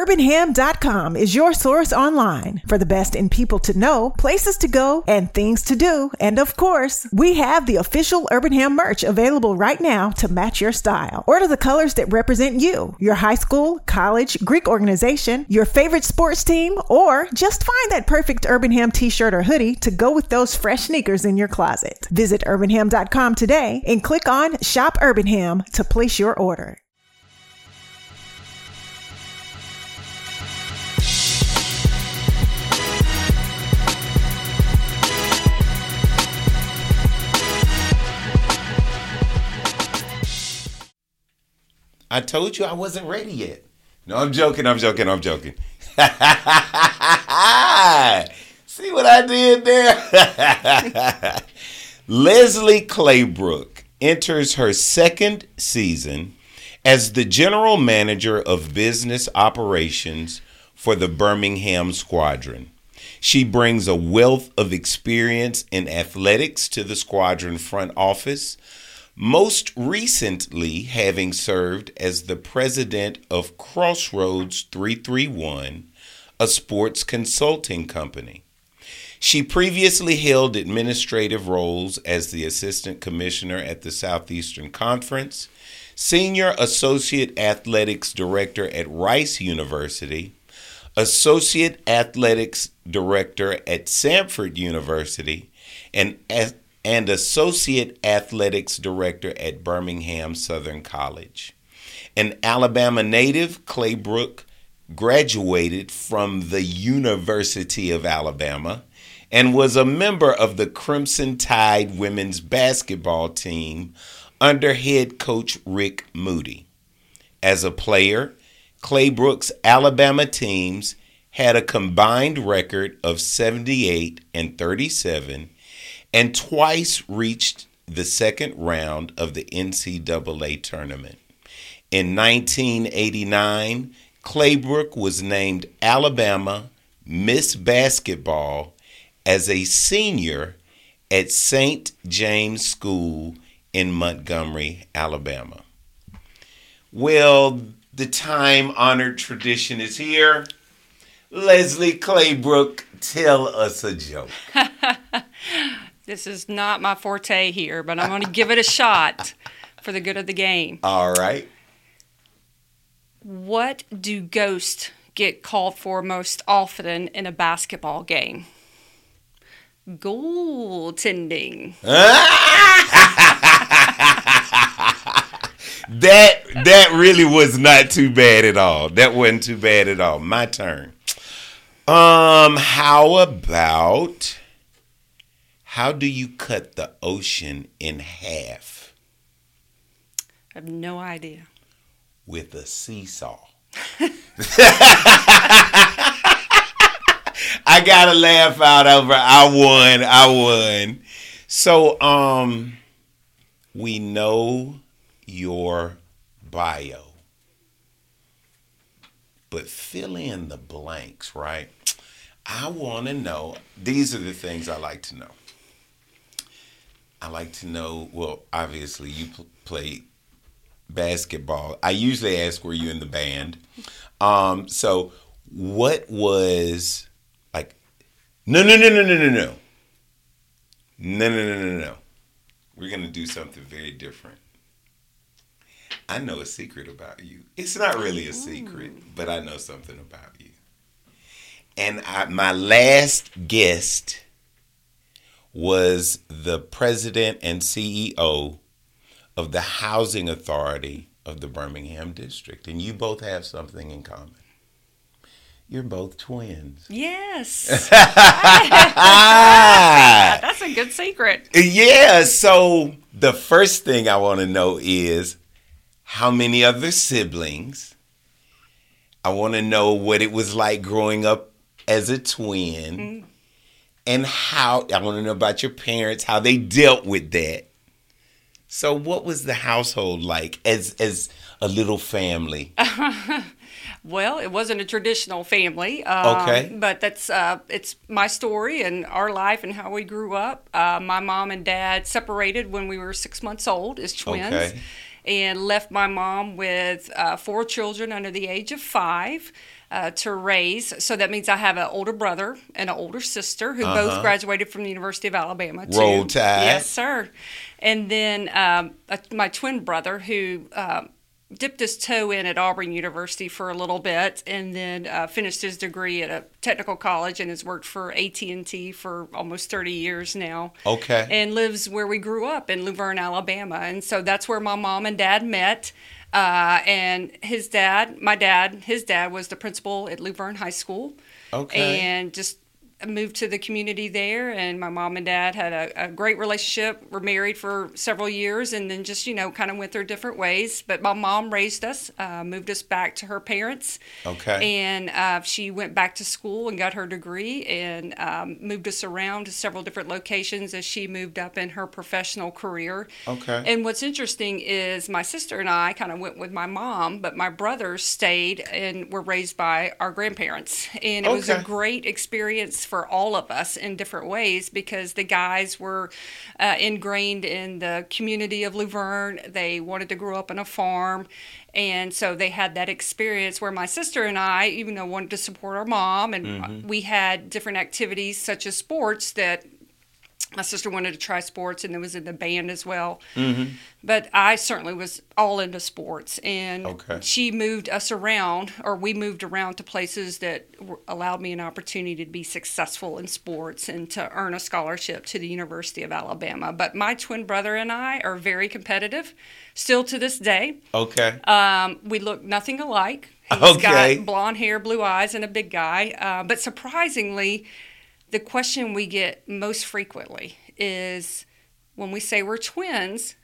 UrbanHam.com is your source online for the best in people to know, places to go, and things to do. And of course, we have the official Urban Ham merch available right now to match your style. Order the colors that represent you, your high school, college, Greek organization, your favorite sports team, or just find that perfect Urban Ham t shirt or hoodie to go with those fresh sneakers in your closet. Visit UrbanHam.com today and click on Shop Urban Ham to place your order. I told you I wasn't ready yet. No, I'm joking. I'm joking. I'm joking. See what I did there? Leslie Claybrook enters her second season as the general manager of business operations for the Birmingham Squadron. She brings a wealth of experience in athletics to the squadron front office, most recently having served as the president of Crossroads 331, a sports consulting company. She previously held administrative roles as the assistant commissioner at the Southeastern Conference, senior associate athletics director at Rice University, associate athletics director at Samford University, and and Associate Athletics Director at Birmingham Southern College. An Alabama native, Claybrook graduated from the University of Alabama and was a member of the Crimson Tide women's basketball team under head coach Rick Moody. As a player, Claybrook's Alabama teams had a combined record of 78 and 37 and twice reached the second round of the NCAA tournament. In 1989, Claybrook was named Alabama Miss Basketball as a senior at St. James School in Montgomery, Alabama. Well, the time honored tradition is here. Leslie Claybrook, tell us a joke. This is not my forte here, but I'm going to give it a shot for the good of the game. All right. What do ghosts get called for most often in a basketball game? Goaltending. that that really was not too bad at all. That wasn't too bad at all. My turn. Um, how about how do you cut the ocean in half? I have no idea. With a seesaw. I gotta laugh out over I won, I won. So um we know your bio. But fill in the blanks, right? I want to know. These are the things I like to know. I like to know. Well, obviously, you pl- play basketball. I usually ask, "Were you in the band?" Um, so, what was like? No, no, no, no, no, no, no, no, no, no, no, no. We're gonna do something very different. I know a secret about you. It's not really a secret, but I know something about you. And I, my last guest was the president and CEO of the Housing Authority of the Birmingham District. And you both have something in common. You're both twins. Yes. That's a good secret. Yeah. So the first thing I want to know is how many other siblings? I want to know what it was like growing up as a twin. Mm-hmm and how I want to know about your parents, how they dealt with that. So, what was the household like as as a little family? well, it wasn't a traditional family. Um, okay, but that's uh, it's my story and our life and how we grew up. Uh, my mom and dad separated when we were six months old as twins. Okay. and left my mom with uh, four children under the age of five. Uh, to raise. So that means I have an older brother and an older sister who uh-huh. both graduated from the University of Alabama. Too. Roll Tide. Yes, sir. And then um, my twin brother who uh, dipped his toe in at Auburn University for a little bit, and then uh, finished his degree at a technical college, and has worked for AT and T for almost thirty years now. Okay. And lives where we grew up in Luverne, Alabama, and so that's where my mom and dad met. Uh, and his dad, my dad, his dad was the principal at Luverne High School. Okay. And just moved to the community there and my mom and dad had a, a, great relationship We were married for several years and then just you know kind of went their different ways. But my mom raised us uh, moved us back to her parents. Okay. And uh, she went back to school and got her degree and um, moved us around to several different locations as she moved up in her professional career. Okay. And what's interesting is my sister and i kind of went with my mom but my brothers stayed and were raised by our grandparents. And it okay. was a great experience for all of us in different ways because the guys were uh, ingrained in the community of Luverne. They wanted to grow up on a farm. And so they had that experience where my sister and I, even though wanted to support our mom, and mm-hmm. we had different activities such as sports that my sister wanted to try sports and it was in the band as well. Mm-hmm. But I certainly was all into sports. And okay. she moved us around, or we moved around to places that allowed me an opportunity to be successful in sports and to earn a scholarship to the University of Alabama. But my twin brother and I are very competitive, still to this day. Okay. Um, we look nothing alike. He's okay. got blonde hair, blue eyes, and a big guy. Uh, but surprisingly, the question we get most frequently is when we say we're twins,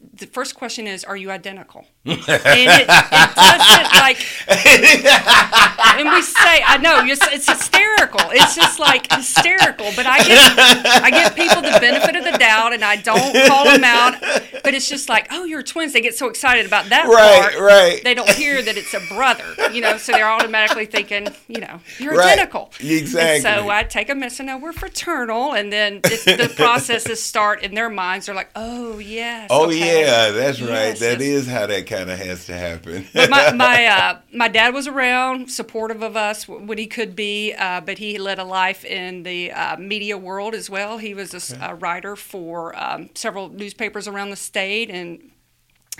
the first question is, "Are you identical?" And it, it doesn't like. and we say, "I know it's, it's hysterical. It's just like hysterical." But I get I give people the benefit of the doubt, and I don't call them out. But it's just like, "Oh, you're twins." They get so excited about that right, part. Right, They don't hear that it's a brother, you know. So they're automatically thinking, you know, you're right. identical. Exactly. And so I take a miss and know we're fraternal, and then the processes start in their minds. They're like, "Oh yes." Oh okay. yeah, that's yes, right. That yes. is how that kind of has to happen. my my, uh, my dad was around, supportive of us when he could be, uh, but he led a life in the uh, media world as well. He was a, okay. a writer for um, several newspapers around the state and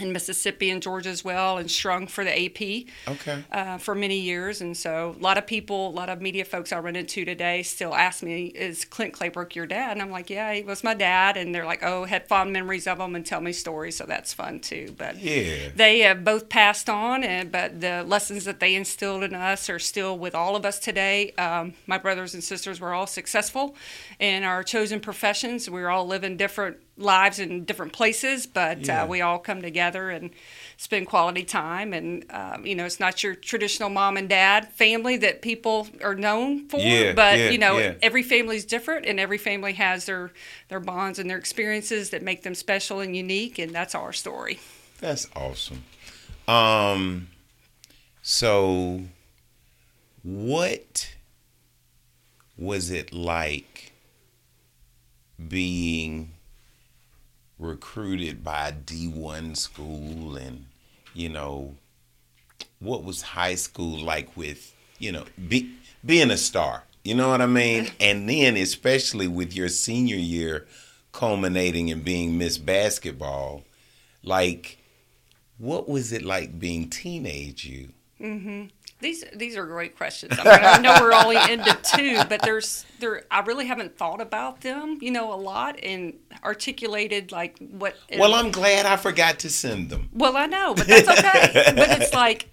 in Mississippi and Georgia as well, and strung for the AP. Okay. Uh, for many years, and so a lot of people, a lot of media folks I run into today still ask me, "Is Clint Claybrook your dad?" And I'm like, "Yeah, he was my dad." And they're like, "Oh, had fond memories of him and tell me stories." So that's fun too. But yeah, they have both passed on, and but the lessons that they instilled in us are still with all of us today. Um, my brothers and sisters were all successful in our chosen professions. We were all living different lives in different places, but uh, yeah. uh, we all come together and spend quality time. And um, you know, it's not your traditional mom and dad family that people are known for, yeah, but yeah, you know, every family is different, and every family has their their bonds and their experiences that make them special and unique, and that's our story. That's awesome. Um, so what was it like being recruited by a D1 school and, you know, what was high school like with, you know, be, being a star? You know what I mean? And then, especially with your senior year culminating in being Miss Basketball, like, what was it like being teenage you? Mm-hmm. These these are great questions. I, mean, I know we're only into two, but there's there. I really haven't thought about them, you know, a lot and articulated like what. Well, I'm glad I forgot to send them. Well, I know, but that's okay. but it's like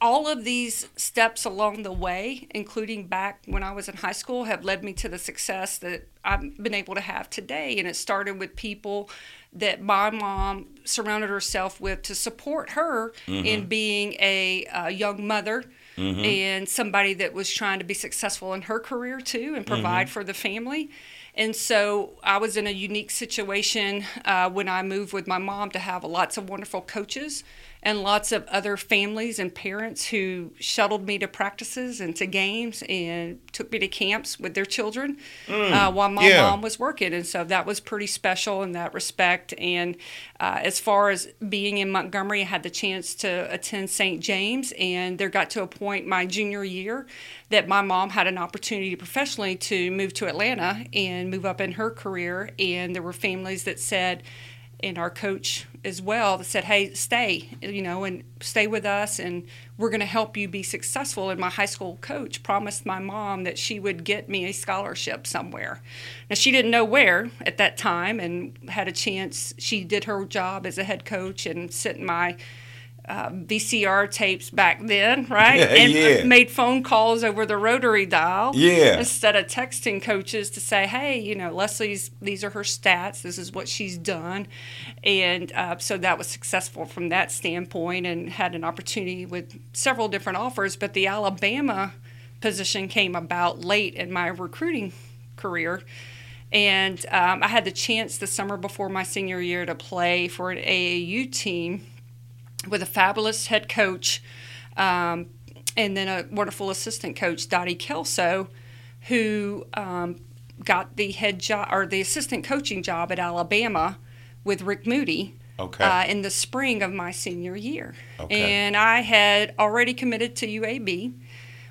all of these steps along the way, including back when I was in high school, have led me to the success that I've been able to have today. And it started with people that my mom surrounded herself with to support her mm-hmm. in being a, a young mother mm-hmm. and somebody that was trying to be successful in her career too and provide mm-hmm. for the family. And so I was in a unique situation uh, when I moved with my mom to have lots of wonderful coaches and lots of other families and parents who shuttled me to practices and to games and took me to camps with their children mm, uh, while my yeah. mom was working. And so that was pretty special in that respect. And uh, as far as being in Montgomery, I had the chance to attend St. James, and there got to a point my junior year that my mom had an opportunity professionally to move to Atlanta and move up in her career. And there were families that said, and our coach as well that said, "Hey, stay, you know, and stay with us, and we're going to help you be successful." And my high school coach promised my mom that she would get me a scholarship somewhere. Now she didn't know where at that time, and had a chance. She did her job as a head coach and sent my uh, VCR tapes back then, right? And yeah. made phone calls over the rotary dial. Yeah. Instead of texting coaches to say, hey, you know, Leslie's, these are her stats. This is what she's done. And uh, so that was successful from that standpoint and had an opportunity with several different offers. But the Alabama position came about late in my recruiting career. And um, I had the chance the summer before my senior year to play for an AAU team with a fabulous head coach um, and then a wonderful assistant coach, Dottie Kelso, who um, got the head job or the assistant coaching job at Alabama with Rick Moody. Okay. Uh, in the spring of my senior year, okay. and I had already committed to UAB,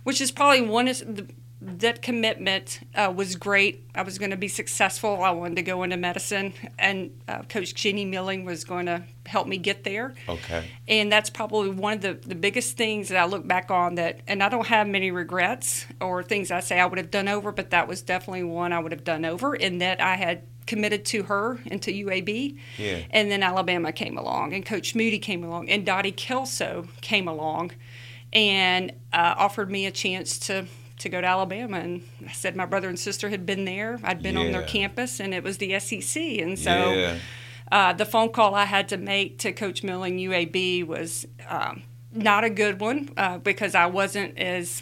which is probably one of the that commitment uh, was great. I was going to be successful. I wanted to go into medicine, and uh, Coach Jenny Milling was going to help me get there. Okay. And that's probably one of the, the biggest things that I look back on that, and I don't have many regrets or things I say I would have done over, but that was definitely one I would have done over in that I had committed to her and to UAB. Yeah. And then Alabama came along, and Coach Moody came along, and Dottie Kelso came along and uh, offered me a chance to to go to Alabama. And I said my brother and sister had been there. I'd been yeah. on their campus, and it was the SEC. And so yeah. uh, the phone call I had to make to Coach Milling UAB was um, not a good one uh, because I wasn't as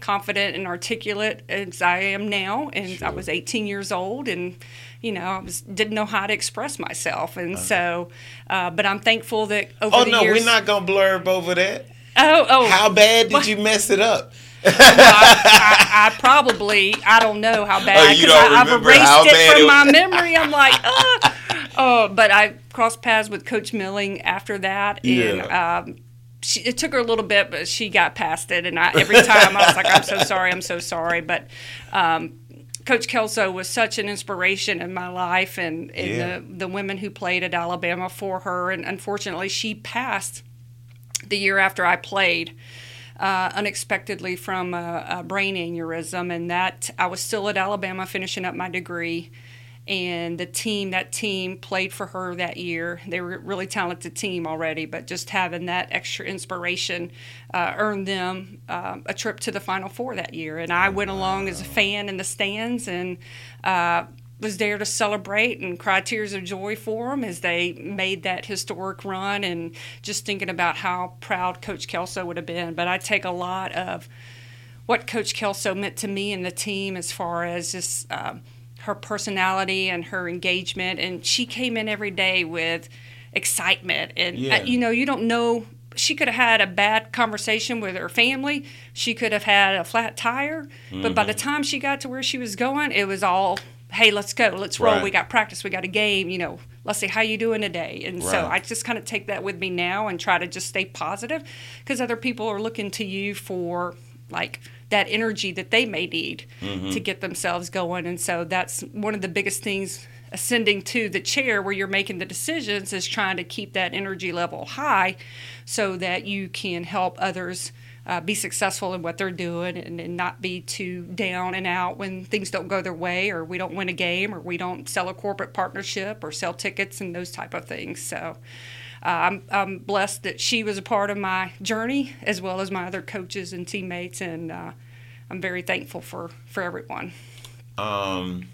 confident and articulate as I am now, and sure. I was 18 years old, and you know I was didn't know how to express myself, and uh-huh. so, uh, but I'm thankful that over Oh the no, years. we're not gonna blurb over that. Oh, oh. How bad did What? you mess it up? Well, I, I, I probably I don't know how bad Oh, you 'cause don't I, I've erased how bad it it from was? my memory. I'm like, oh, oh, but I crossed paths with Coach Milling after that, and Yeah. um, she, it took her a little bit, but she got past it. And I, every time I was like, I'm so sorry, I'm so sorry, but. Um, Coach Kelso was such an inspiration in my life, and, and Yeah. the, the women who played at Alabama for her. And unfortunately, she passed the year after I played uh, unexpectedly from a, a brain aneurysm, and that I was still at Alabama finishing up my degree. And the team, that team played for her that year. They were a really talented team already, but just having that extra inspiration uh, earned them uh, a trip to the Final Four that year. And I went along as a fan in the stands and uh, was there to celebrate and cry tears of joy for them as they made that historic run and just thinking about how proud Coach Kelso would have been. But I take a lot of what Coach Kelso meant to me and the team as far as just um, her personality and her engagement. And she came in every day with excitement. And, Yeah. uh, you know, you don't know. She could have had a bad conversation with her family. She could have had a flat tire. But by the time she got to where she was going, it was all, hey, let's go. Let's roll. Right. We got practice. We got a game. You know, let's see, how you doing today? And so I just kind of take that with me now and try to just stay positive because other people are looking to you for like that energy that they may need mm-hmm. to get themselves going. And so that's one of the biggest things ascending to the chair where you're making the decisions is trying to keep that energy level high so that you can help others uh, be successful in what they're doing and, and not be too down and out when things don't go their way or we don't win a game or we don't sell a corporate partnership or sell tickets and those type of things. So uh, I'm, I'm blessed that she was a part of my journey as well as my other coaches and teammates and uh, i'm very thankful for, for everyone. Um,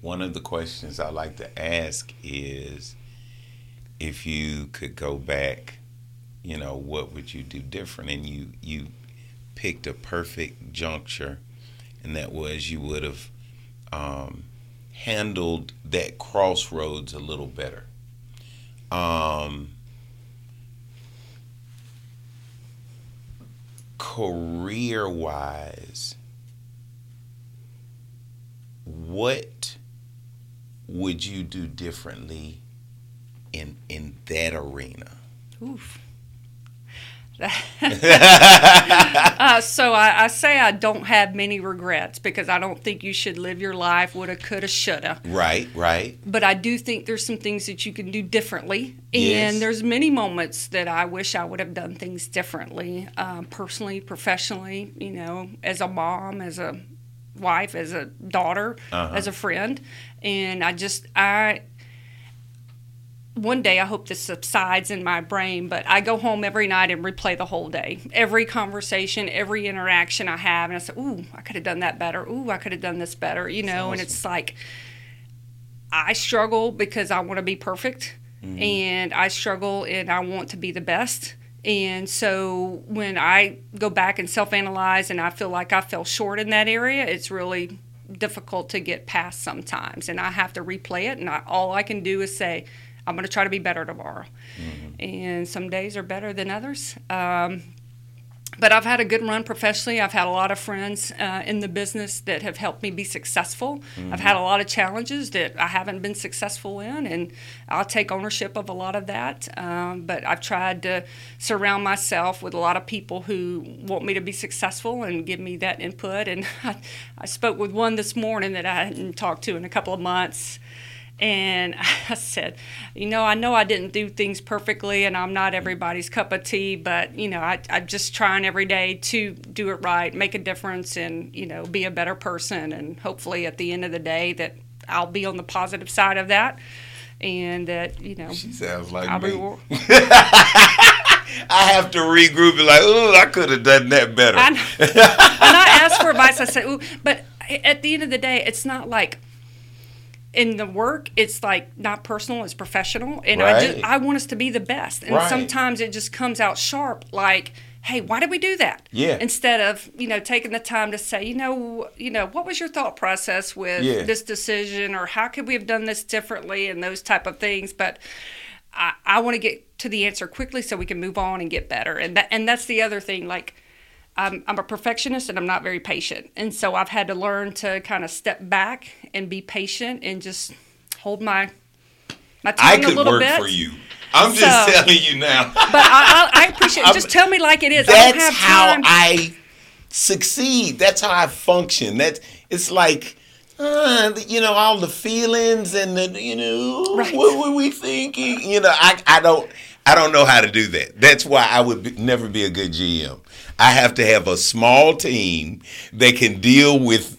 one of the questions I like to ask is if you could go back, you know, what would you do different? And you you picked a perfect juncture, and that was you would have um, handled that crossroads a little better. Um, career wise, what would you do differently in in that arena? Oof. uh, so I, I, say I don't have many regrets because I don't think you should live your life woulda, coulda, shoulda. Right, right. But I do think there's some things that you can do differently, Yes. and there's many moments that I wish I would have done things differently, um, personally, professionally. You know, as a mom, as a wife, as a daughter, Uh-huh. as a friend, and I just I one day I hope this subsides in my brain, but I go home every night and replay the whole day. Every conversation, every interaction I have, and I say, Ooh, I could have done that better. Ooh, I could have done this better, you know, and it's like I struggle because I want to be perfect mm-hmm. and I struggle and I want to be the best. And so when I go back and self analyze and I feel like I fell short in that area, it's really difficult to get past sometimes. And I have to replay it. And I, all I can do is say, I'm going to try to be better tomorrow. And some days are better than others. Um, but I've had a good run professionally. I've had a lot of friends uh, in the business that have helped me be successful. I've had a lot of challenges that I haven't been successful in, and I'll take ownership of a lot of that. Um, but I've tried to surround myself with a lot of people who want me to be successful and give me that input. And I, I spoke with one this morning that I hadn't talked to in a couple of months. And I said, you know, I know I didn't do things perfectly and I'm not everybody's cup of tea, but, you know, I, I'm just trying every day to do it right, make a difference, and, you know, be a better person. And hopefully at the end of the day that I'll be on the positive side of that and that, you know, She sounds like I'll me. be. I have to regroup and like, oh, I could have done that better. I and I ask for advice. I say, ooh, but at the end of the day, it's not like in the work. It's like not personal. It's professional, and I just I want us to be the best. And Right. sometimes it just comes out sharp, like. Hey, why did we do that? Yeah. Instead of you know taking the time to say, you know, you know, what was your thought process with Yeah. this decision, or how could we have done this differently, and those type of things. But I, I want to get to the answer quickly so we can move on and get better. And that and that's the other thing. Like I'm I'm a perfectionist and I'm not very patient. And so I've had to learn to kind of step back and be patient and just hold my my tongue I a could little work bit. for you. I'm just telling you now. But I, I, I appreciate. Just tell me like it is. I don't That's have how. I succeed. That's how I function. That's it's like uh, you know all the feelings and the you know Right. what were we thinking? You know, I I don't I don't know how to do that. That's why I would be, never be a good GM. I have to have a small team that can deal with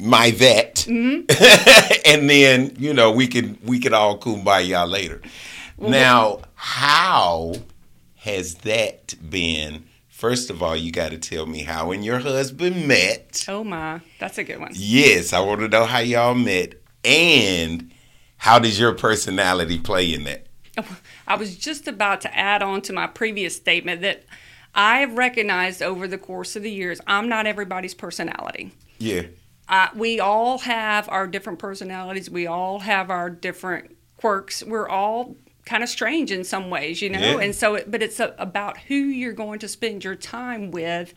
my vet, Mm-hmm. and then you know we can we can all kumbaya later. now, how has that been? First of all, you got to tell me how and your husband met. oh my, that's a good one. Yes, I want to know how y'all met, and how does your personality play in that? I was just about to add on to my previous statement that I have recognized over the course of the years I'm not everybody's personality. Yeah, uh, we all have our different personalities. We all have our different quirks. We're all kind of strange in some ways, you know. Yeah. And so, it, but it's a, about who you're going to spend your time with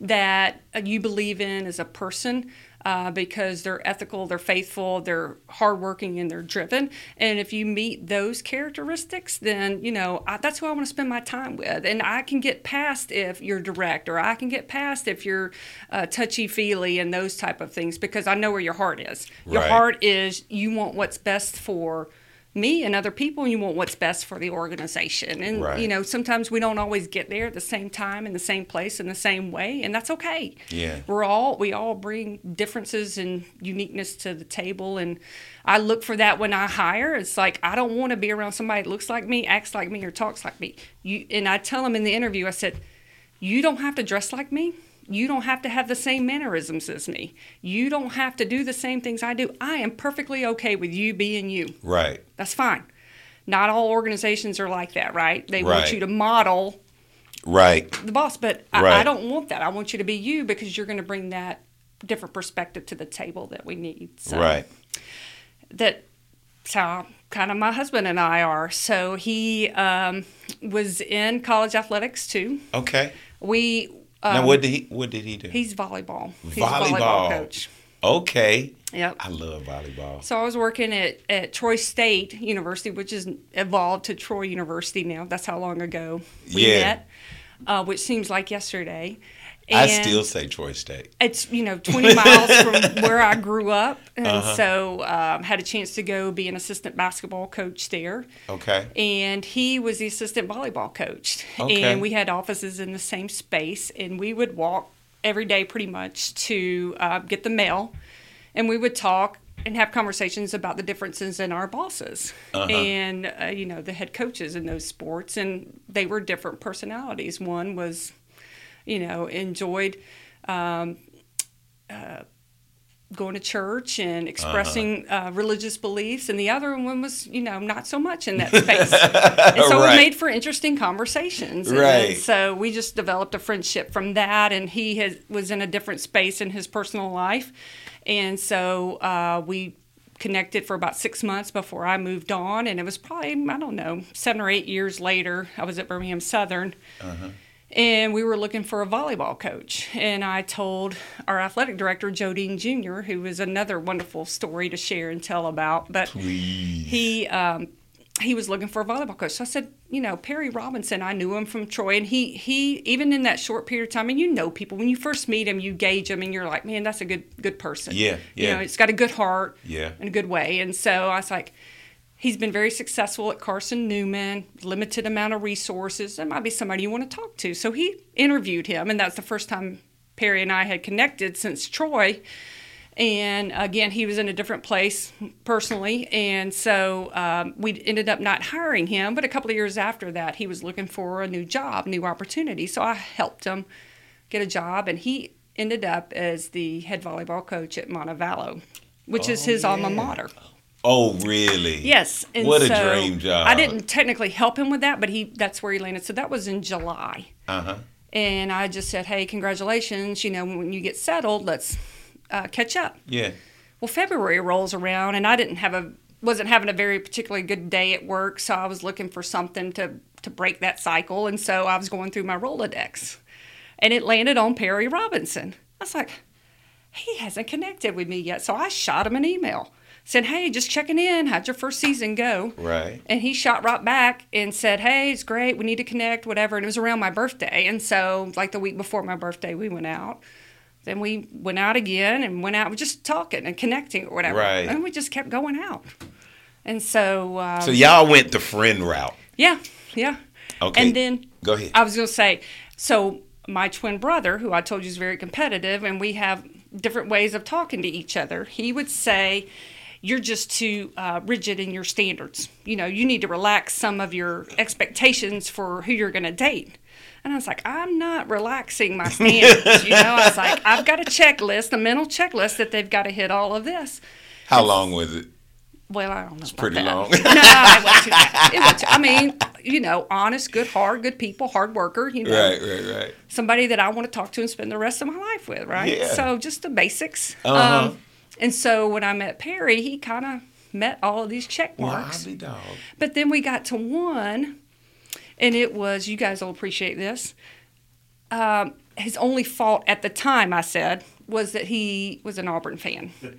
that you believe in as a person. Uh, because they're ethical, they're faithful, they're hardworking, and they're driven. And if you meet those characteristics, then you know I, that's who I want to spend my time with. And I can get past if you're direct, or I can get past if you're uh, touchy feely and those type of things, because I know where your heart is. Your Right. heart is you want what's best for me and other people and you want what's best for the organization. And Right. you know sometimes we don't always get there at the same time in the same place in the same way and that's okay. Yeah. we're all we all bring differences and uniqueness to the table and i look for that when i hire. It's like i don't want to be around somebody that looks like me acts like me or talks like me. You and i tell them in the interview i said you don't have to dress like me you don't have to have the same mannerisms as me you don't have to do the same things i do i am perfectly okay with you being you right. that's fine. Not all organizations are like that, right? They Right. want you to model Right. the boss, but I, I don't want that. I want you to be you because you're going to bring that different perspective to the table that we need. So Right. That's how kind of my husband and I are. So he um, was in college athletics too Okay. We now, what did he? What did he do? He's volleyball. He's volleyball. a volleyball coach. Okay. Yep. I love volleyball. So I was working at, at Troy State University, which has evolved to Troy University now. That's how long ago we Yeah. met, uh, which seems like yesterday. I still say Troy State. it's you know 20 miles from where I grew up, and Uh-huh. so um, had a chance to go be an assistant basketball coach there. Okay. And he was the assistant volleyball coach, Okay. and we had offices in the same space, and we would walk every day pretty much to uh, get the mail, and we would talk and have conversations about the differences in our bosses Uh-huh. and uh, you know the head coaches in those sports, and they were different personalities. One was you know, enjoyed um, uh, going to church and expressing uh religious beliefs, and the other one was, you know, not so much in that space. and so Right. it made for interesting conversations. And Right. so we just developed a friendship from that, and he has, was in a different space in his personal life, and so uh, we connected for about six months before I moved on, and it was probably I don't know seven or eight years later. I was at Birmingham Southern and we were looking for a volleyball coach. And I told our athletic director, Joe Dean Jr., who was another wonderful story to share and tell about, but Please. he um, he was looking for a volleyball coach. So I said, you know, Perry Robinson, I knew him from Troy, and he he even in that short period of time, and you know people when you first meet him, you gauge them, and you're like, man, that's a good good person. Yeah, yeah. You know, it's got a good heart. Yeah. In a good way, and so I was like. He's been very successful at Carson Newman, limited amount of resources. There might be somebody you want to talk to. So he interviewed him, and that's the first time Perry and I had connected since Troy. And again, he was in a different place personally. And so um, we ended up not hiring him. But a couple of years after that, he was looking for a new job, new opportunity. So I helped him get a job, and he ended up as the head volleyball coach at Montevallo, which is Oh, his alma mater. Oh, really? Yes. And What a so dream job. I didn't technically help him with that, but he that's where he landed. So that was in July. Uh huh. And I just said, hey, congratulations. You know, when you get settled, let's uh, catch up. Yeah. Well, February rolls around, and I didn't have a wasn't having a very particularly good day at work, so I was looking for something to to break that cycle, and so I was going through my Rolodex, and it landed on Perry Robinson. I was like, he hasn't connected with me yet, so I shot him an email, said, hey, just checking in. How'd your first season go? Right. And he shot right back and said, Hey, it's great. We need to connect, whatever. And it was around my birthday. And so, like the week before my birthday, we went out. Then we went out again and went out just talking and connecting or whatever. Right. And we just kept going out. And so, uh, So y'all went the friend route. yeah, yeah. Okay. And then Go ahead. I was going to say, so my twin brother, who I told you is very competitive, and we have different ways of talking to each other, he would say, You're just too uh, rigid in your standards. You know, you need to relax some of your expectations for who you're going to date. And I was like, I'm not relaxing my standards. you know, I was like, I've got a checklist, a mental checklist that they've got to hit all of this. How long was it? Well, I don't know. It's pretty long. no, it wasn't too bad. It wasn't too, I mean, you know, honest, good, hard, good people, hard worker. You know, Right, right, right. somebody that I want to talk to and spend the rest of my life with, right? Yeah. So just the basics. Uh-huh. Um, and so when I met Perry, he kind of met all of these check Well, marks. Dog. But then we got to one, and it was, you guys will appreciate this. Um, his only fault at the time, I said, was that he was an Auburn fan.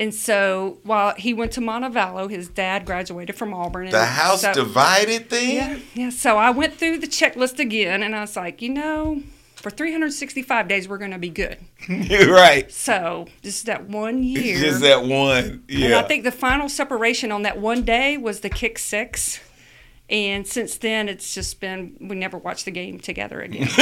And so while he went to Montevallo, his dad graduated from Auburn. and The house so- divided thing? yeah, yeah. So I went through the checklist again, and I was like, you know, for 365 days, we're going to be good. You're right. So just that one year. Just that one. Yeah. And I think the final separation on that one day was the kick six. And since then, it's just been, we never watched the game together again.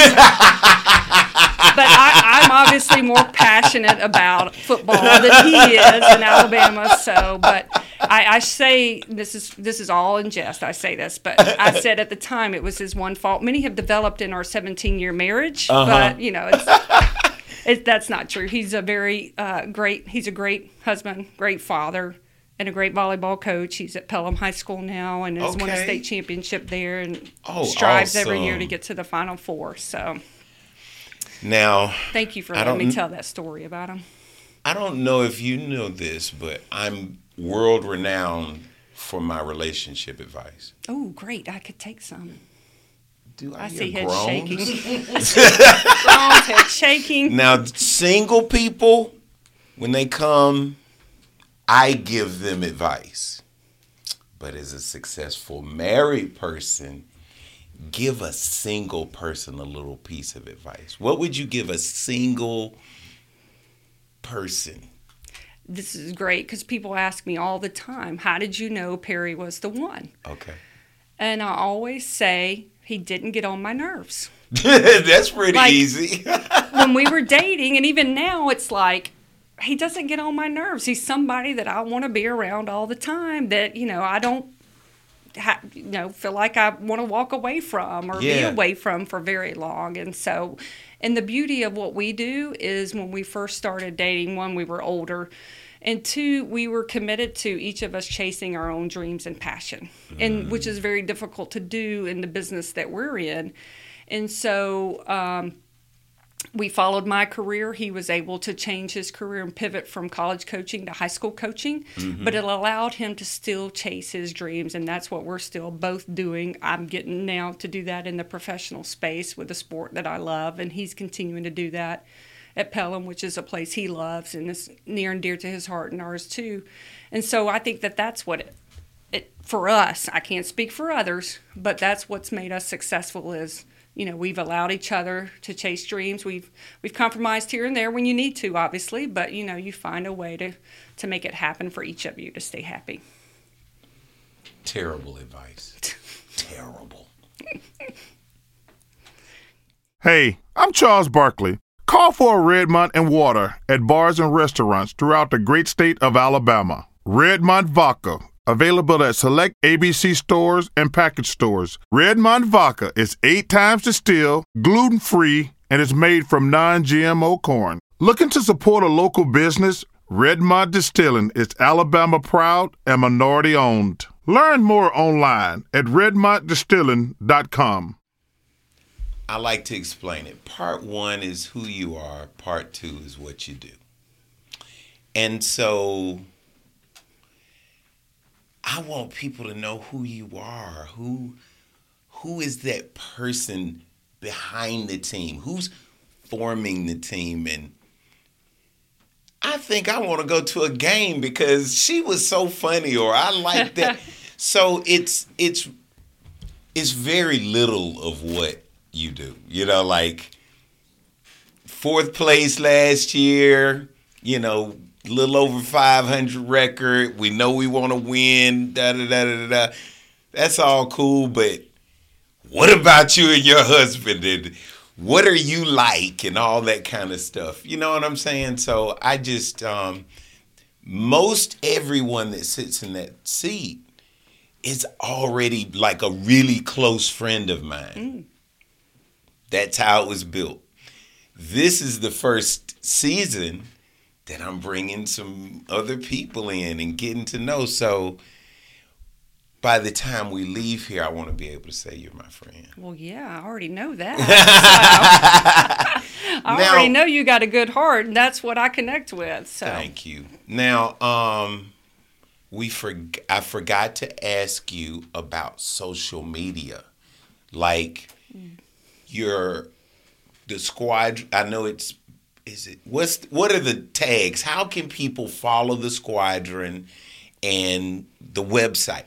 but I, I'm obviously more passionate about football than he is in Alabama. So, but I, I say this is this is all in jest. I say this, but I said at the time it was his one fault. Many have developed in our 17 year marriage, but you know, it's, it, that's not true. He's a very uh, great. He's a great husband, great father, and a great volleyball coach. He's at Pelham High School now and has won a state championship there and Oh, strives every year to get to the Final Four. So now, thank you for letting me tell that story about him. I don't know if you know this, but I'm world renowned for my relationship advice. Oh, great! I could take some. Do I, I hear see head groans? shaking. Groans, head shaking. Now, single people, when they come, I give them advice. But as a successful married person, give a single person a little piece of advice. What would you give a single person? This is great because people ask me all the time, "How did you know Perry was the one?" Okay. And I always say he didn't get on my nerves. That's pretty Like- easy. when we were dating, and even now, it's like he doesn't get on my nerves. He's somebody that I want to be around all the time. That you know, I don't, ha- you know, feel like I want to walk away from or be away from for very long. And so, and the beauty of what we do is when we first started dating, one, we were older. And two, we were committed to each of us chasing our own dreams and passion, and which is very difficult to do in the business that we're in. And so, um, we followed my career. He was able to change his career and pivot from college coaching to high school coaching, mm-hmm. but it allowed him to still chase his dreams. And that's what we're still both doing. I'm getting now to do that in the professional space with a sport that I love, and he's continuing to do that at Pelham, which is a place he loves and is near and dear to his heart and ours too. And so I think that that's what it, it for us. I can't speak for others, but that's what's made us successful. Is you know we've allowed each other to chase dreams. We've we've compromised here and there when you need to, obviously, but you know you find a way to to make it happen for each of you to stay happy. Terrible advice. Terrible. Hey, I'm Charles Barkley. Call for a Redmont and water at bars and restaurants throughout the great state of Alabama. Redmont Vodka, available at select ABC stores and package stores. Redmont Vodka is eight times distilled, gluten free, and is made from non GMO corn. Looking to support a local business? Redmont Distilling is Alabama proud and minority owned. Learn more online at redmontdistilling.com. I like to explain it. Part one is who you are, part two is what you do. And so I want people to know who you are. Who who is that person behind the team? Who's forming the team and I think I want to go to a game because she was so funny or I like that. so it's it's it's very little of what you do. You know, like fourth place last year, you know, little over 500 record. We know we want to win, da da da da da. That's all cool, but what about you and your husband and what are you like and all that kind of stuff. You know what I'm saying? So I just um most everyone that sits in that seat is already like a really close friend of mine. That's how it was built. This is the first season that I'm bringing some other people in and getting to know. So by the time we leave here, I want to be able to say you're my friend. Well, yeah, I already know that. So, I Now- already know you got a good heart, and that's what I connect with. So Thank you. Now, um, we for I forgot to ask you about social media, like your the squad. I know it's is it what's what are the tags? How can people follow the squadron and the website?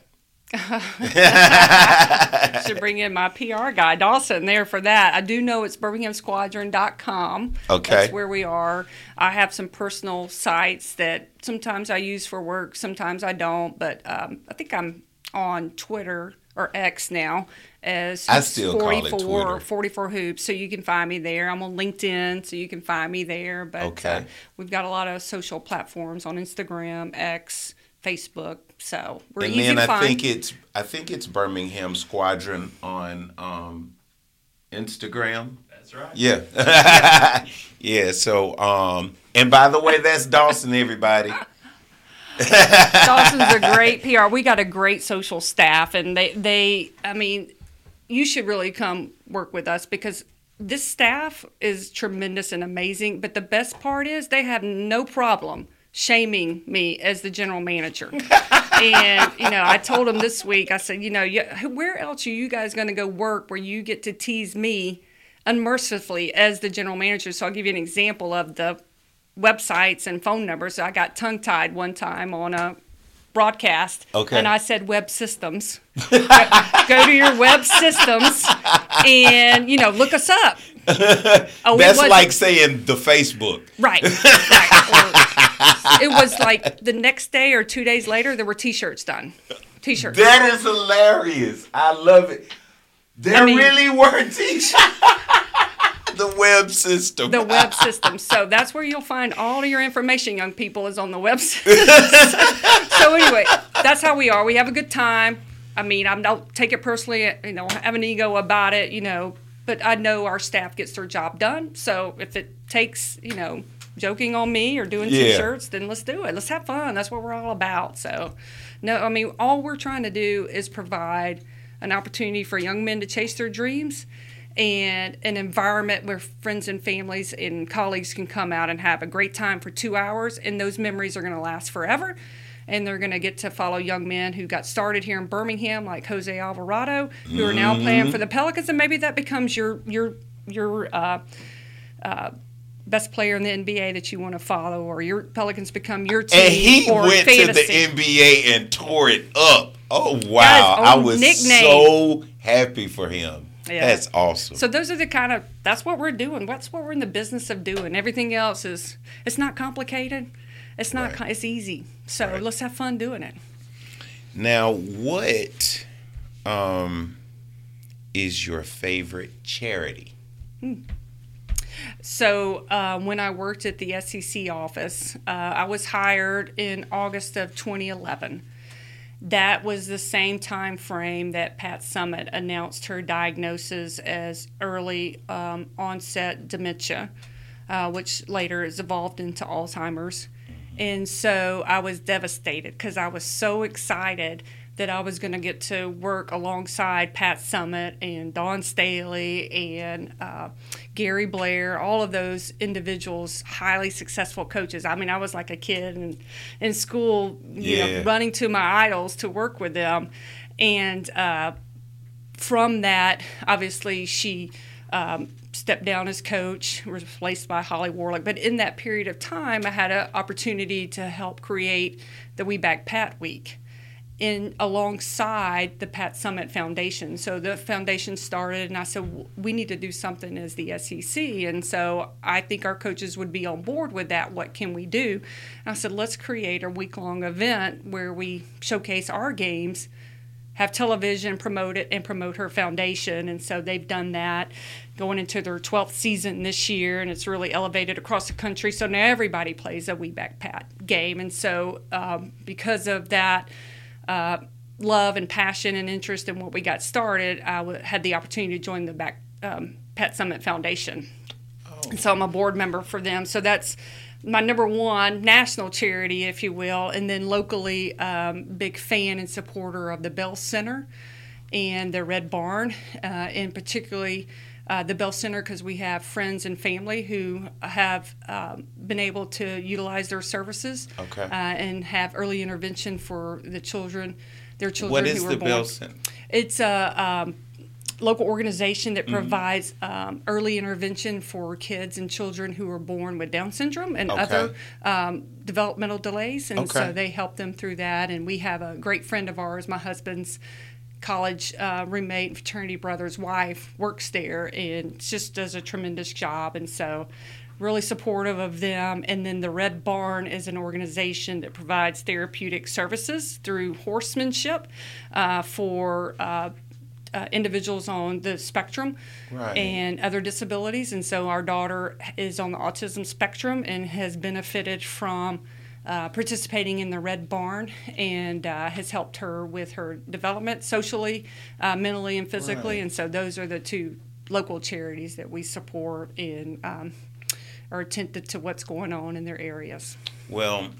should bring in my PR guy, Dawson, there for that. I do know it's birminghamsquadron.com. Okay. That's where we are. I have some personal sites that sometimes I use for work, sometimes I don't, but um, I think I'm on Twitter or X now as I still call it 44, Twitter. 44 hoops, so you can find me there. I'm on LinkedIn, so you can find me there. But Okay. uh, we've got a lot of social platforms on Instagram, X, Facebook, so we're and easy then to I find. think it's I think it's Birmingham Squadron on um, Instagram. That's right. Yeah. yeah. So, um, and by the way, that's Dawson, everybody. Dawson's a great PR. We got a great social staff, and they, they, I mean, you should really come work with us because this staff is tremendous and amazing. But the best part is they have no problem shaming me as the general manager. and you know, I told him this week. I said, you know, where else are you guys going to go work where you get to tease me unmercifully as the general manager? So I'll give you an example of the websites and phone numbers. I got tongue tied one time on a broadcast. Okay. And I said web systems. go, to your web systems and, you know, look us up. Oh, That's like saying the Facebook. Right. right. it was like the next day or two days later, there were t shirts done. T shirts. That is hilarious. I love it. There I mean, really were t shirts. The web system. The web system. So that's where you'll find all of your information, young people, is on the web system. so anyway, that's how we are. We have a good time. I mean, I don't take it personally. You know, have an ego about it. You know, but I know our staff gets their job done. So if it takes, you know, joking on me or doing yeah. t-shirts, then let's do it. Let's have fun. That's what we're all about. So, no, I mean, all we're trying to do is provide an opportunity for young men to chase their dreams and an environment where friends and families and colleagues can come out and have a great time for two hours, and those memories are going to last forever. And they're going to get to follow young men who got started here in Birmingham, like Jose Alvarado, who are now playing mm-hmm. for the Pelicans, and maybe that becomes your your your uh, uh, best player in the NBA that you want to follow, or your Pelicans become your team. And he went fantasy. to the NBA and tore it up. Oh wow! I was nickname. so happy for him. Yeah. That's awesome. So those are the kind of that's what we're doing. That's what we're in the business of doing. Everything else is it's not complicated. It's not right. it's easy. So right. let's have fun doing it. Now, what um is your favorite charity? Hmm. So uh, when I worked at the SEC office, uh, I was hired in August of 2011 that was the same time frame that Pat Summitt announced her diagnosis as early um, onset dementia, uh, which later has evolved into Alzheimer's. And so I was devastated because I was so excited that I was going to get to work alongside Pat Summitt and Dawn Staley and uh, Gary Blair, all of those individuals, highly successful coaches. I mean, I was like a kid in, in school, you yeah. know, running to my idols to work with them. And uh, from that, obviously, she um, stepped down as coach, replaced by Holly Warlick. But in that period of time, I had an opportunity to help create the We Back Pat Week in alongside the Pat Summitt Foundation. So the foundation started, and I said we need to do something as the SEC, and so I think our coaches would be on board with that. What can we do? And I said let's create a week long event where we showcase our games. Have television promote it and promote her foundation. And so they've done that going into their 12th season this year, and it's really elevated across the country. So now everybody plays a We Back Pat game. And so um, because of that, uh, love and passion and interest in what we got started, I w- had the opportunity to join the back um, Pat Summitt Foundation. Oh. So I'm a board member for them. So that's my number one national charity, if you will, and then locally, um, big fan and supporter of the Bell Center and the Red Barn, uh, and particularly. Uh, the Bell Center because we have friends and family who have um, been able to utilize their services okay. uh, and have early intervention for the children, their children what is who the born. Bell Center? It's a um, local organization that mm-hmm. provides um, early intervention for kids and children who are born with Down syndrome and okay. other um, developmental delays, and okay. so they help them through that. And we have a great friend of ours, my husband's college uh, roommate, fraternity brother's wife works there and just does a tremendous job. And so, really supportive of them. And then the Red Barn is an organization that provides therapeutic services through horsemanship uh, for. Uh, uh, individuals on the spectrum right. and other disabilities. And so our daughter is on the autism spectrum and has benefited from uh, participating in the Red Barn and uh, has helped her with her development socially, uh, mentally, and physically. Right. And so those are the two local charities that we support and um, are attentive to what's going on in their areas. Well,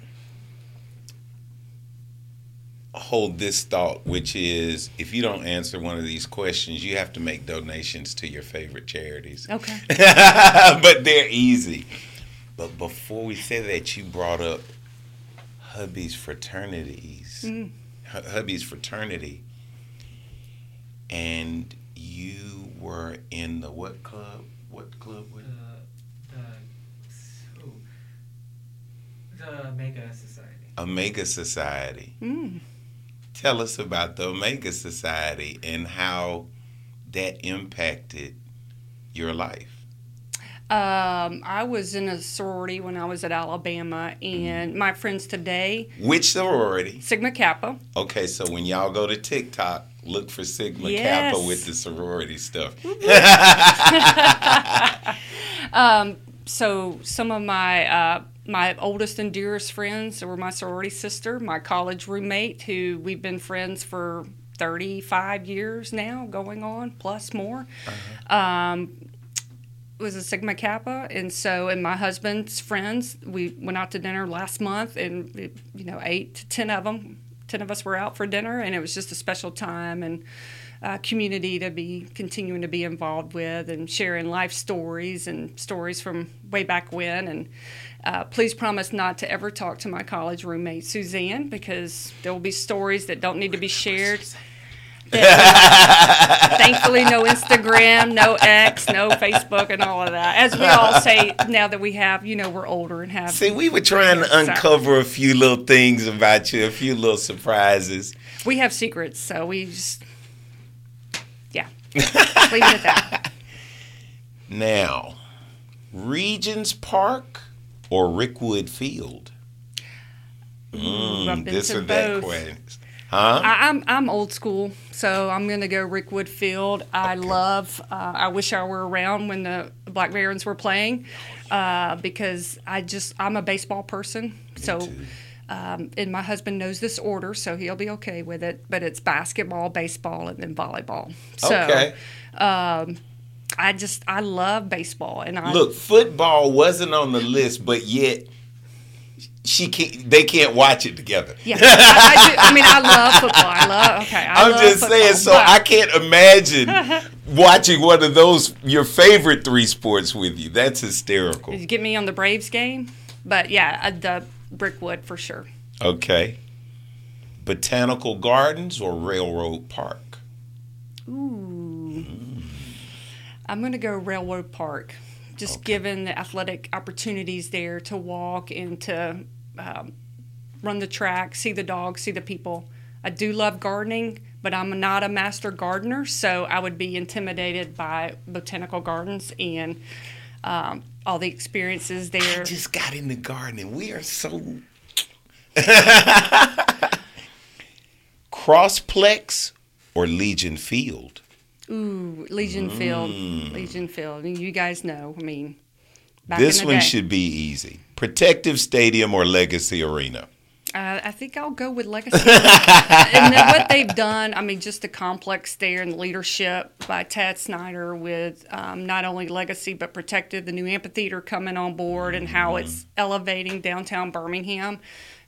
hold this thought, which is if you don't answer one of these questions, you have to make donations to your favorite charities. Okay. but they're easy. But before we say that, you brought up hubby's fraternities. Mm. hubby's fraternity, and you were in the what club? What club? Was the, the, the Omega Society. Omega Society. Mm. Tell us about the Omega Society and how that impacted your life. Um, I was in a sorority when I was at Alabama, and my friends today, Which sorority? Sigma Kappa. Okay, so when y'all go to TikTok, look for Sigma Yes. Kappa with the sorority stuff. Um, so some of my uh, my oldest and dearest friends were my sorority sister, my college roommate, who we've been friends for 35 years now, going on plus more. Um, was a Sigma Kappa, and so and my husband's friends, we went out to dinner last month, and you know, eight to ten of them, ten of us were out for dinner, and it was just a special time and uh, community to be continuing to be involved with and sharing life stories and stories from way back when. And uh, please promise not to ever talk to my college roommate Suzanne because there will be stories that don't need to be shared. Thankfully, no Instagram, no X, no Facebook, and all of that. As we all say now that we have, you know, we're older and have. See, we were trying to uncover a few little things about you, a few little surprises. We have secrets, so we just. Yeah. Leave it at that. Now, Regions Park or Rickwood Field? Ooh, mm, this or that question. Huh? I, I'm I'm old school, so I'm gonna go Rickwood Field. I love. Uh, I wish I were around when the Black Barons were playing, uh, because I just I'm a baseball person. So, too. um, and my husband knows this order, so he'll be okay with it. But it's basketball, baseball, and then volleyball. So, okay. um, I just I love baseball, and I Look, football wasn't on the list, but yet she can't. They can't watch it together. Yeah, I, I, do, I mean, I love football. I love. Okay, I I'm love just football, saying, so but- I can't imagine watching one of those your favorite three sports with you. That's hysterical. Did you get me on the Braves game? But yeah, uh, the Rickwood for sure. Okay. Botanical Gardens or Railroad Park? Ooh. I'm going to go Railroad Park, just given the athletic opportunities there to walk and to um, run the track, see the dogs, see the people. I do love gardening, but I'm not a master gardener, so I would be intimidated by botanical gardens and um, all the experiences there. I just got into gardening. We are so. Crossplex or Legion Field? Ooh, Legion Field, Legion Field. You guys know, I mean, back this in the one day. should be easy. Protective Stadium or Legacy Arena? Uh, I think I'll go with Legacy. and then what they've done, I mean, just the complex there and the leadership by Tad Snider with um, not only Legacy but Protective, the new amphitheater coming on board, and how it's elevating downtown Birmingham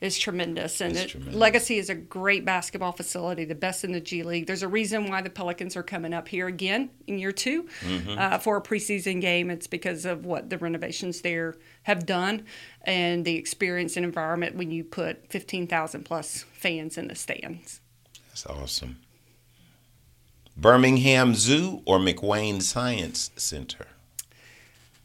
is tremendous. And it, tremendous. Legacy is a great basketball facility, the best in the G League. There's a reason why the Pelicans are coming up here again in year 2 uh, for a preseason game. It's because of what the renovations there have done and the experience and environment when you put 15,000 plus fans in the stands. That's awesome. Birmingham Zoo or McWane Science Center?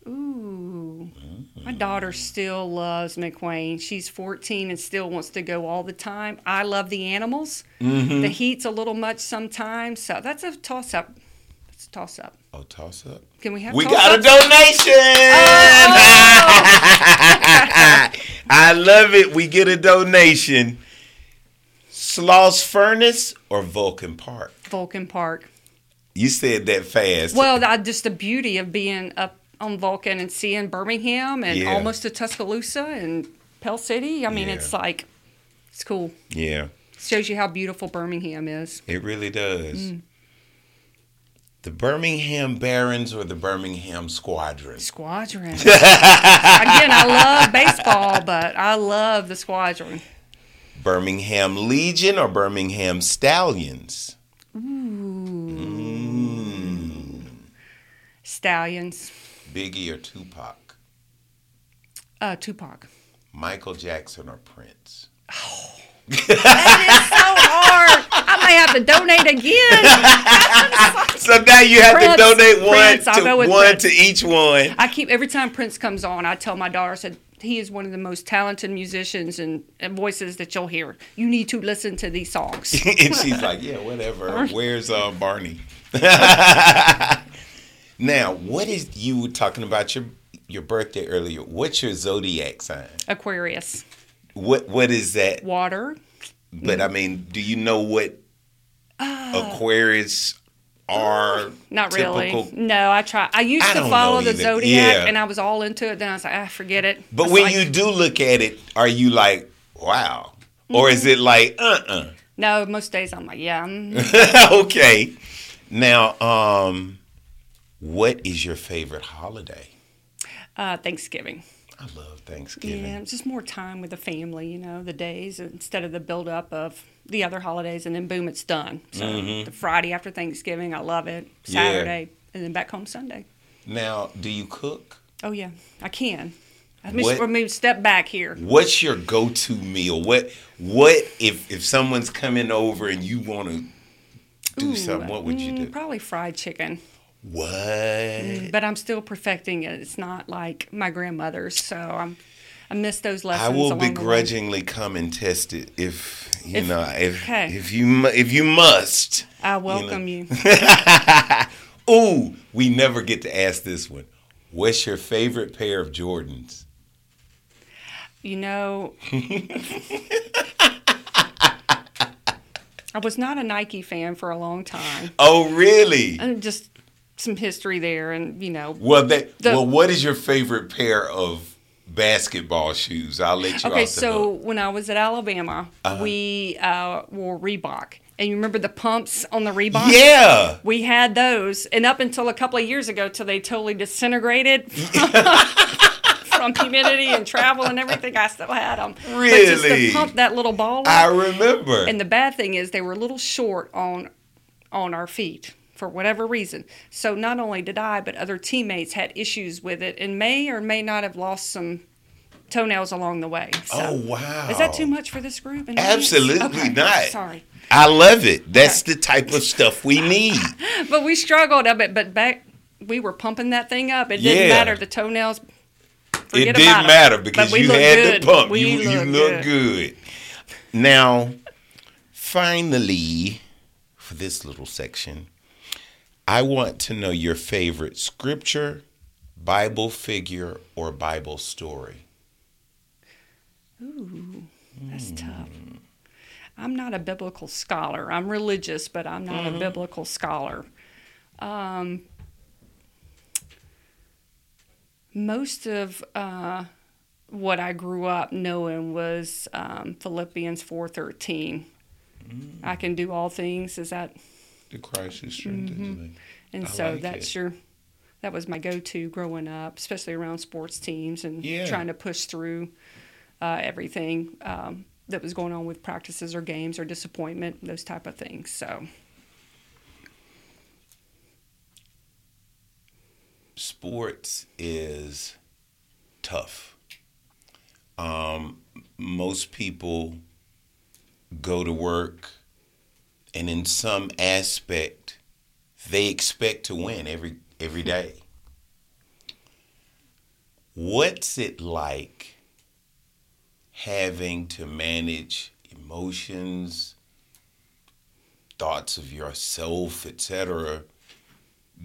Ooh. Mm. My daughter still loves McWane. She's 14 and still wants to go all the time. I love the animals. Mm-hmm. The heat's a little much sometimes, so that's a toss up. That's a toss up. Oh, toss up. Can we have We toss-ups? got a donation. I love it. We get a donation. Sloss Furnace or Vulcan Park? Vulcan Park. You said that fast. Well, I, just the beauty of being up on Vulcan and seeing Birmingham and Yeah. almost to Tuscaloosa and Pell City. I mean, Yeah. it's like, it's cool. yeah, Shows you how beautiful Birmingham is. it really does. Mm. The Birmingham Barons or the Birmingham Squadron? Squadron. Again, I love baseball, but I love the Squadron. Birmingham Legion or Birmingham Stallions? Mm. Stallions. Biggie or Tupac? Uh, Tupac. Michael Jackson or Prince? That is so I have to donate again. so now you have Prince, to donate one Prince, to one Prince. to each one. I keep every time Prince comes on, I tell my daughter, I said he is one of the most talented musicians and, and voices that you'll hear. You need to listen to these songs. and she's like, "Yeah, whatever. Where's uh, Barney?" now, what is you were talking about your your birthday earlier? What's your zodiac sign? Aquarius, What what is that? water. But I mean, do you know what Aquarius are? Uh, Not typical? really. No, I try. I used I to follow the either. zodiac, Yeah. and I was all into it. Then I was like, ah, forget it. But when like- you do look at it, are you like, wow, or is it like, uh, uh no, most days I'm like, yeah. mm. okay. Now, um, what is your favorite holiday? Uh, Thanksgiving. I love Thanksgiving. Yeah, it's just more time with the family, you know, the days instead of the build up of the other holidays, and then boom, it's done. So the Friday after Thanksgiving, I love it. Mm-hmm. Yeah. Saturday, and then back home Sunday. Now, do you cook? Oh yeah, I can. Let me, What- step back here. What's your go-to meal? What what if if someone's coming over and you want to do something? What would you Mm, do? Probably fried chicken, What? but I'm still perfecting it. It's not like my grandmother's, so I'm. I miss those lessons. I will along the way. begrudgingly come and test it if you If- know if okay. if you if you must. I welcome you. Ooh, we never get to ask this one. What's your favorite pair of Jordans? You know, I was not a Nike fan for a long time. Oh, really? And just some history there, and you know. Well, that The- well, what is your favorite pair of basketball shoes? I'll let you. Okay, off the so hook. Uh-huh. when I was at Alabama, we uh, wore Reebok, and you remember the pumps on the Reebok? yeah, We had those, and up until a couple of years ago, till they totally disintegrated from humidity and travel and everything, I still had them. But just Really? to pump that little ball. up, I remember. And the bad thing is they were a little short on on our feet for whatever reason. So not only did I, but other teammates had issues with it and may or may not have lost some toenails along the way. So oh wow! is that too much for this group? Absolutely? Okay, not. Sorry. I love it. That's the type of stuff we need. But we struggled a bit, but back we were pumping that thing up. It didn't matter the toenails. it didn't matter because you had good. the pump. We you you looked look good. Now, finally, for this little section, I want to know your favorite scripture, Bible figure, or Bible story. Ooh, that's tough. I'm not a biblical scholar. I'm religious, but I'm not a biblical scholar. Um, most of uh, what I grew up knowing was um, Philippians 4:13. I can do all things. Is that The Christ who strengthens me. and I so like that's it. your that was my go-to growing up, especially around sports teams and Yeah. trying to push through uh, everything um, that was going on with practices or games or disappointment, those type of things. So sports is tough. Um, most people go to work, and in some aspect, they expect to win every every hmm. day. What's it like having to manage emotions, thoughts of yourself, etc.?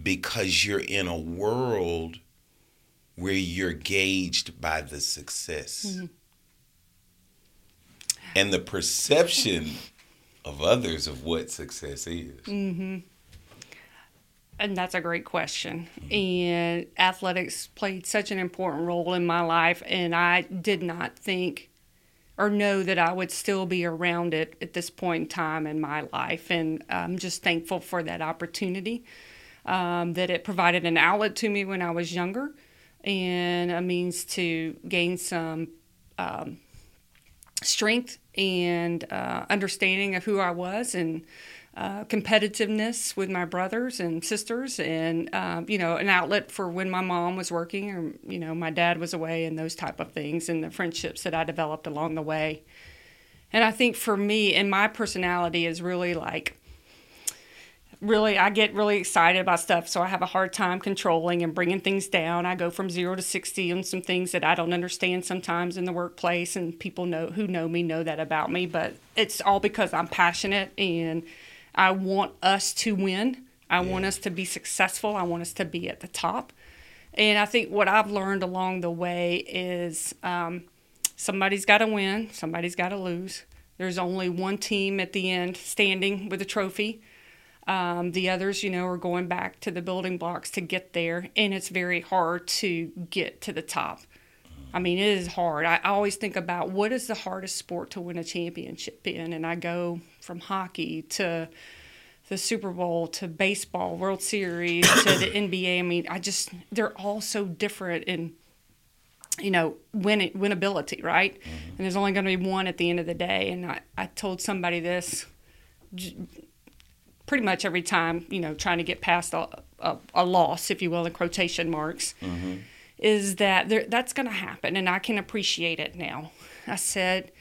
because you're in a world where you're gauged by the success hmm. and the perception of others of what success is. and that's a great question. And athletics played such an important role in my life, and I did not think or know that I would still be around it at this point in time in my life. And I'm just thankful for that opportunity, um, that it provided an outlet to me when I was younger and a means to gain some um, strength and uh, understanding of who I was and uh, competitiveness with my brothers and sisters, and um, you know, an outlet for when my mom was working or you know my dad was away, and those type of things, and the friendships that I developed along the way. And I think for me and my personality is really like really I get really excited about stuff, so I have a hard time controlling and bringing things down. I go from 0 to 60 on some things that I don't understand sometimes in the workplace and people know who know me know that about me, but it's all because I'm passionate and I want us to win. I yeah. want us to be successful. I want us to be at the top. And I think what I've learned along the way is um, somebody's got to win, somebody's got to lose. There's only one team at the end standing with a trophy. Um, the others, you know, are going back to the building blocks to get there, and it's very hard to get to the top. I mean, it is hard. I always think about what is the hardest sport to win a championship in, and I go from hockey to the Super Bowl to baseball, World Series to the NBA. I mean, I just they're all so different in you know win winnability, right? Mm-hmm. And there's only going to be one at the end of the day. And I, I told somebody this pretty much every time, you know, trying to get past a, a, a loss, if you will, in quotation marks, mm-hmm. is that there, that's going to happen, and I can appreciate it now. I said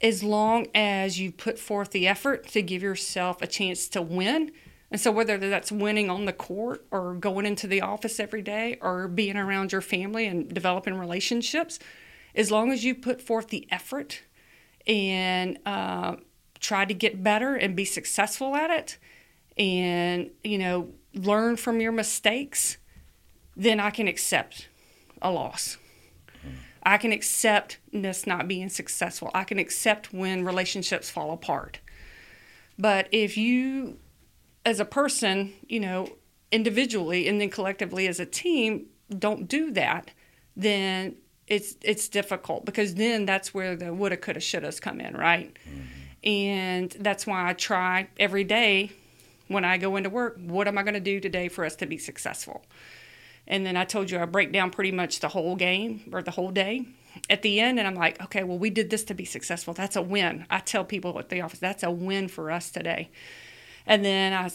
as long as you put forth the effort to give yourself a chance to win. And so, whether that's winning on the court or going into the office every day or being around your family and developing relationships, as long as you put forth the effort and uh, try to get better and be successful at it and, you know, learn from your mistakes, then I can accept a loss. I can accept this not being successful. I can accept when relationships fall apart. But if you, as a person, you know, individually and then collectively as a team, don't do that, then it's it's difficult because then that's where the woulda, coulda, shouldas come in, right? Mm-hmm. And that's why I try every day when I go into work. What am I going to do today for us to be successful? And then I told you I break down pretty much the whole game or the whole day at the end. And I'm like, okay, well, we did this to be successful. That's a win. I tell people at the office, that's a win for us today. And then I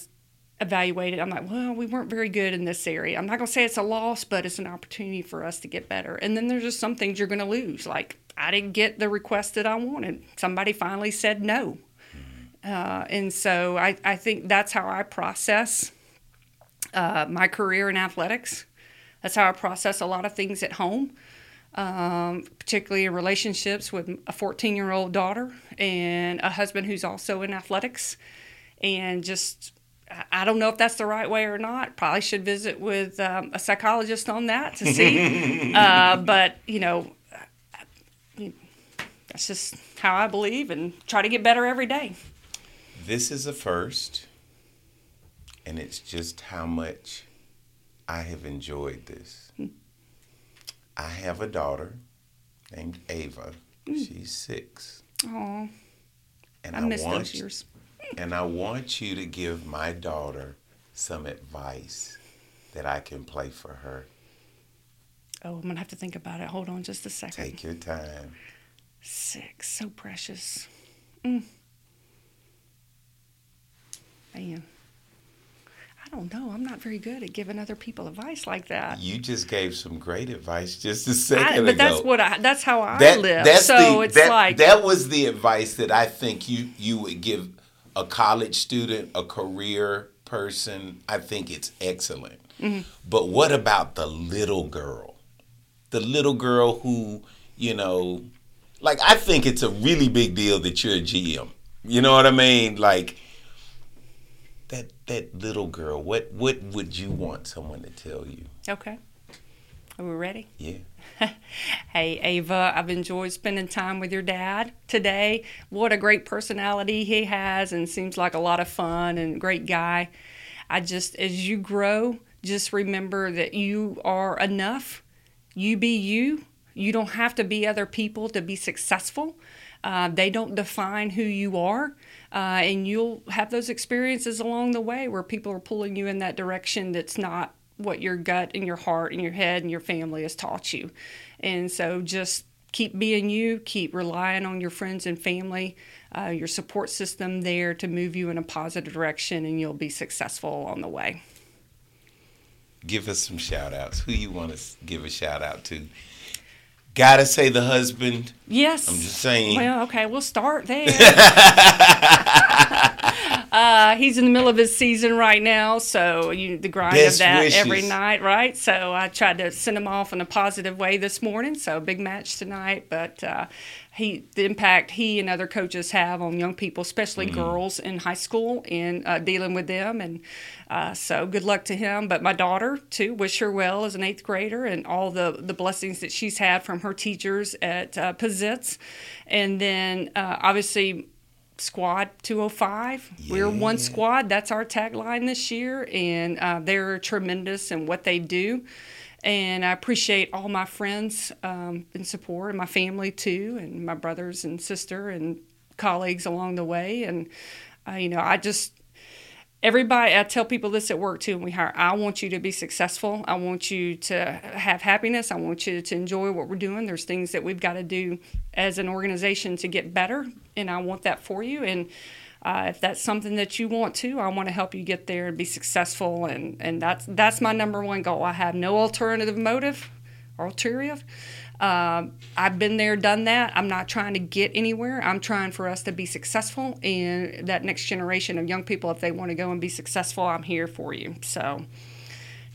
evaluated. I'm like, well, we weren't very good in this area. I'm not going to say it's a loss, but it's an opportunity for us to get better. And then there's just some things you're going to lose. Like, I didn't get the request that I wanted. Somebody finally said no. Uh, and so I, I think that's how I process uh, my career in athletics. That's how I process a lot of things at home, um, particularly in relationships with a 14 year old daughter and a husband who's also in athletics. And just, I don't know if that's the right way or not. Probably should visit with um, a psychologist on that to see. uh, but, you know, that's just how I believe and try to get better every day. This is a first, and it's just how much I have enjoyed this. Hmm. I have a daughter named Ava. Hmm. She's six. Oh, and I, I miss want, those years. And I want you to give my daughter some advice that I can play for her. Oh, I'm gonna have to think about it. Hold on, just a second. Take your time. Six, so precious. Mm. Man. I don't know. I'm not very good at giving other people advice like that. You just gave some great advice just a second I, but ago. that's what I. That's how I that, live. That's so the, it's that, like that was the advice that I think you you would give a college student, a career person. I think it's excellent. Mm-hmm. But what about the little girl? The little girl who you know, like I think it's a really big deal that you're a GM. You know what I mean? Like that that little girl, what what would you want someone to tell you? Okay. Are we ready? Yeah. hey Ava, I've enjoyed spending time with your dad today. What a great personality he has and seems like a lot of fun and great guy. I just as you grow, just remember that you are enough. You be you. You don't have to be other people to be successful. Uh, they don't define who you are. Uh, and you'll have those experiences along the way where people are pulling you in that direction that's not what your gut and your heart and your head and your family has taught you. And so just keep being you, keep relying on your friends and family, uh, your support system there to move you in a positive direction, and you'll be successful on the way. Give us some shout outs. Who you want to give a shout out to? Gotta say the husband. Yes. I'm just saying. Well, okay, we'll start there. uh, he's in the middle of his season right now, so you the grind Best of that wishes. every night, right? So I tried to send him off in a positive way this morning. So big match tonight, but uh, he the impact he and other coaches have on young people, especially Mm-hmm. girls in high school, and uh, dealing with them. And uh, so good luck to him. But my daughter too, wish her well as an eighth grader and all the the blessings that she's had from her teachers at uh, Pizitz. And then uh, obviously Squad 205. We're one squad. That's our tagline this year, and uh, they're tremendous in what they do. And I appreciate all my friends um, in support, and my family too, and my brothers and sister and colleagues along the way. And uh, you know, I just everybody i tell people this at work too when we hire i want you to be successful i want you to have happiness i want you to enjoy what we're doing there's things that we've got to do as an organization to get better and i want that for you and uh, if that's something that you want to i want to help you get there and be successful and, and that's that's my number one goal i have no alternative motive or um, I've been there, done that. I'm not trying to get anywhere. I'm trying for us to be successful and that next generation of young people, if they want to go and be successful, I'm here for you. So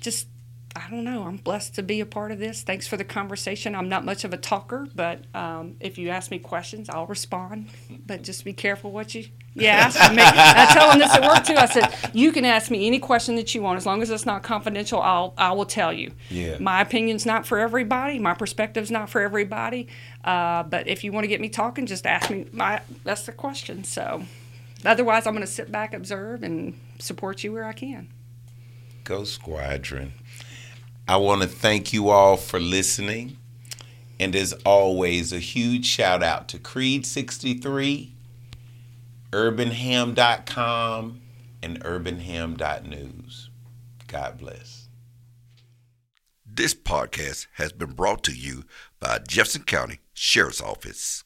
just, I don't know. I'm blessed to be a part of this. Thanks for the conversation. I'm not much of a talker, but um, if you ask me questions, I'll respond. But just be careful what you you ask me. I tell them this at work too. I said, you can ask me any question that you want, as long as it's not confidential. I'll I will tell you. Yeah. My opinion's not for everybody. My perspective's not for everybody. Uh, but if you want to get me talking, just ask me. My that's the question. So, otherwise, I'm going to sit back, observe, and support you where I can. Go Squadron. I want to thank you all for listening. And as always, a huge shout out to Creed63, urbanham.com, and urbanham.news. God bless. This podcast has been brought to you by Jefferson County Sheriff's Office.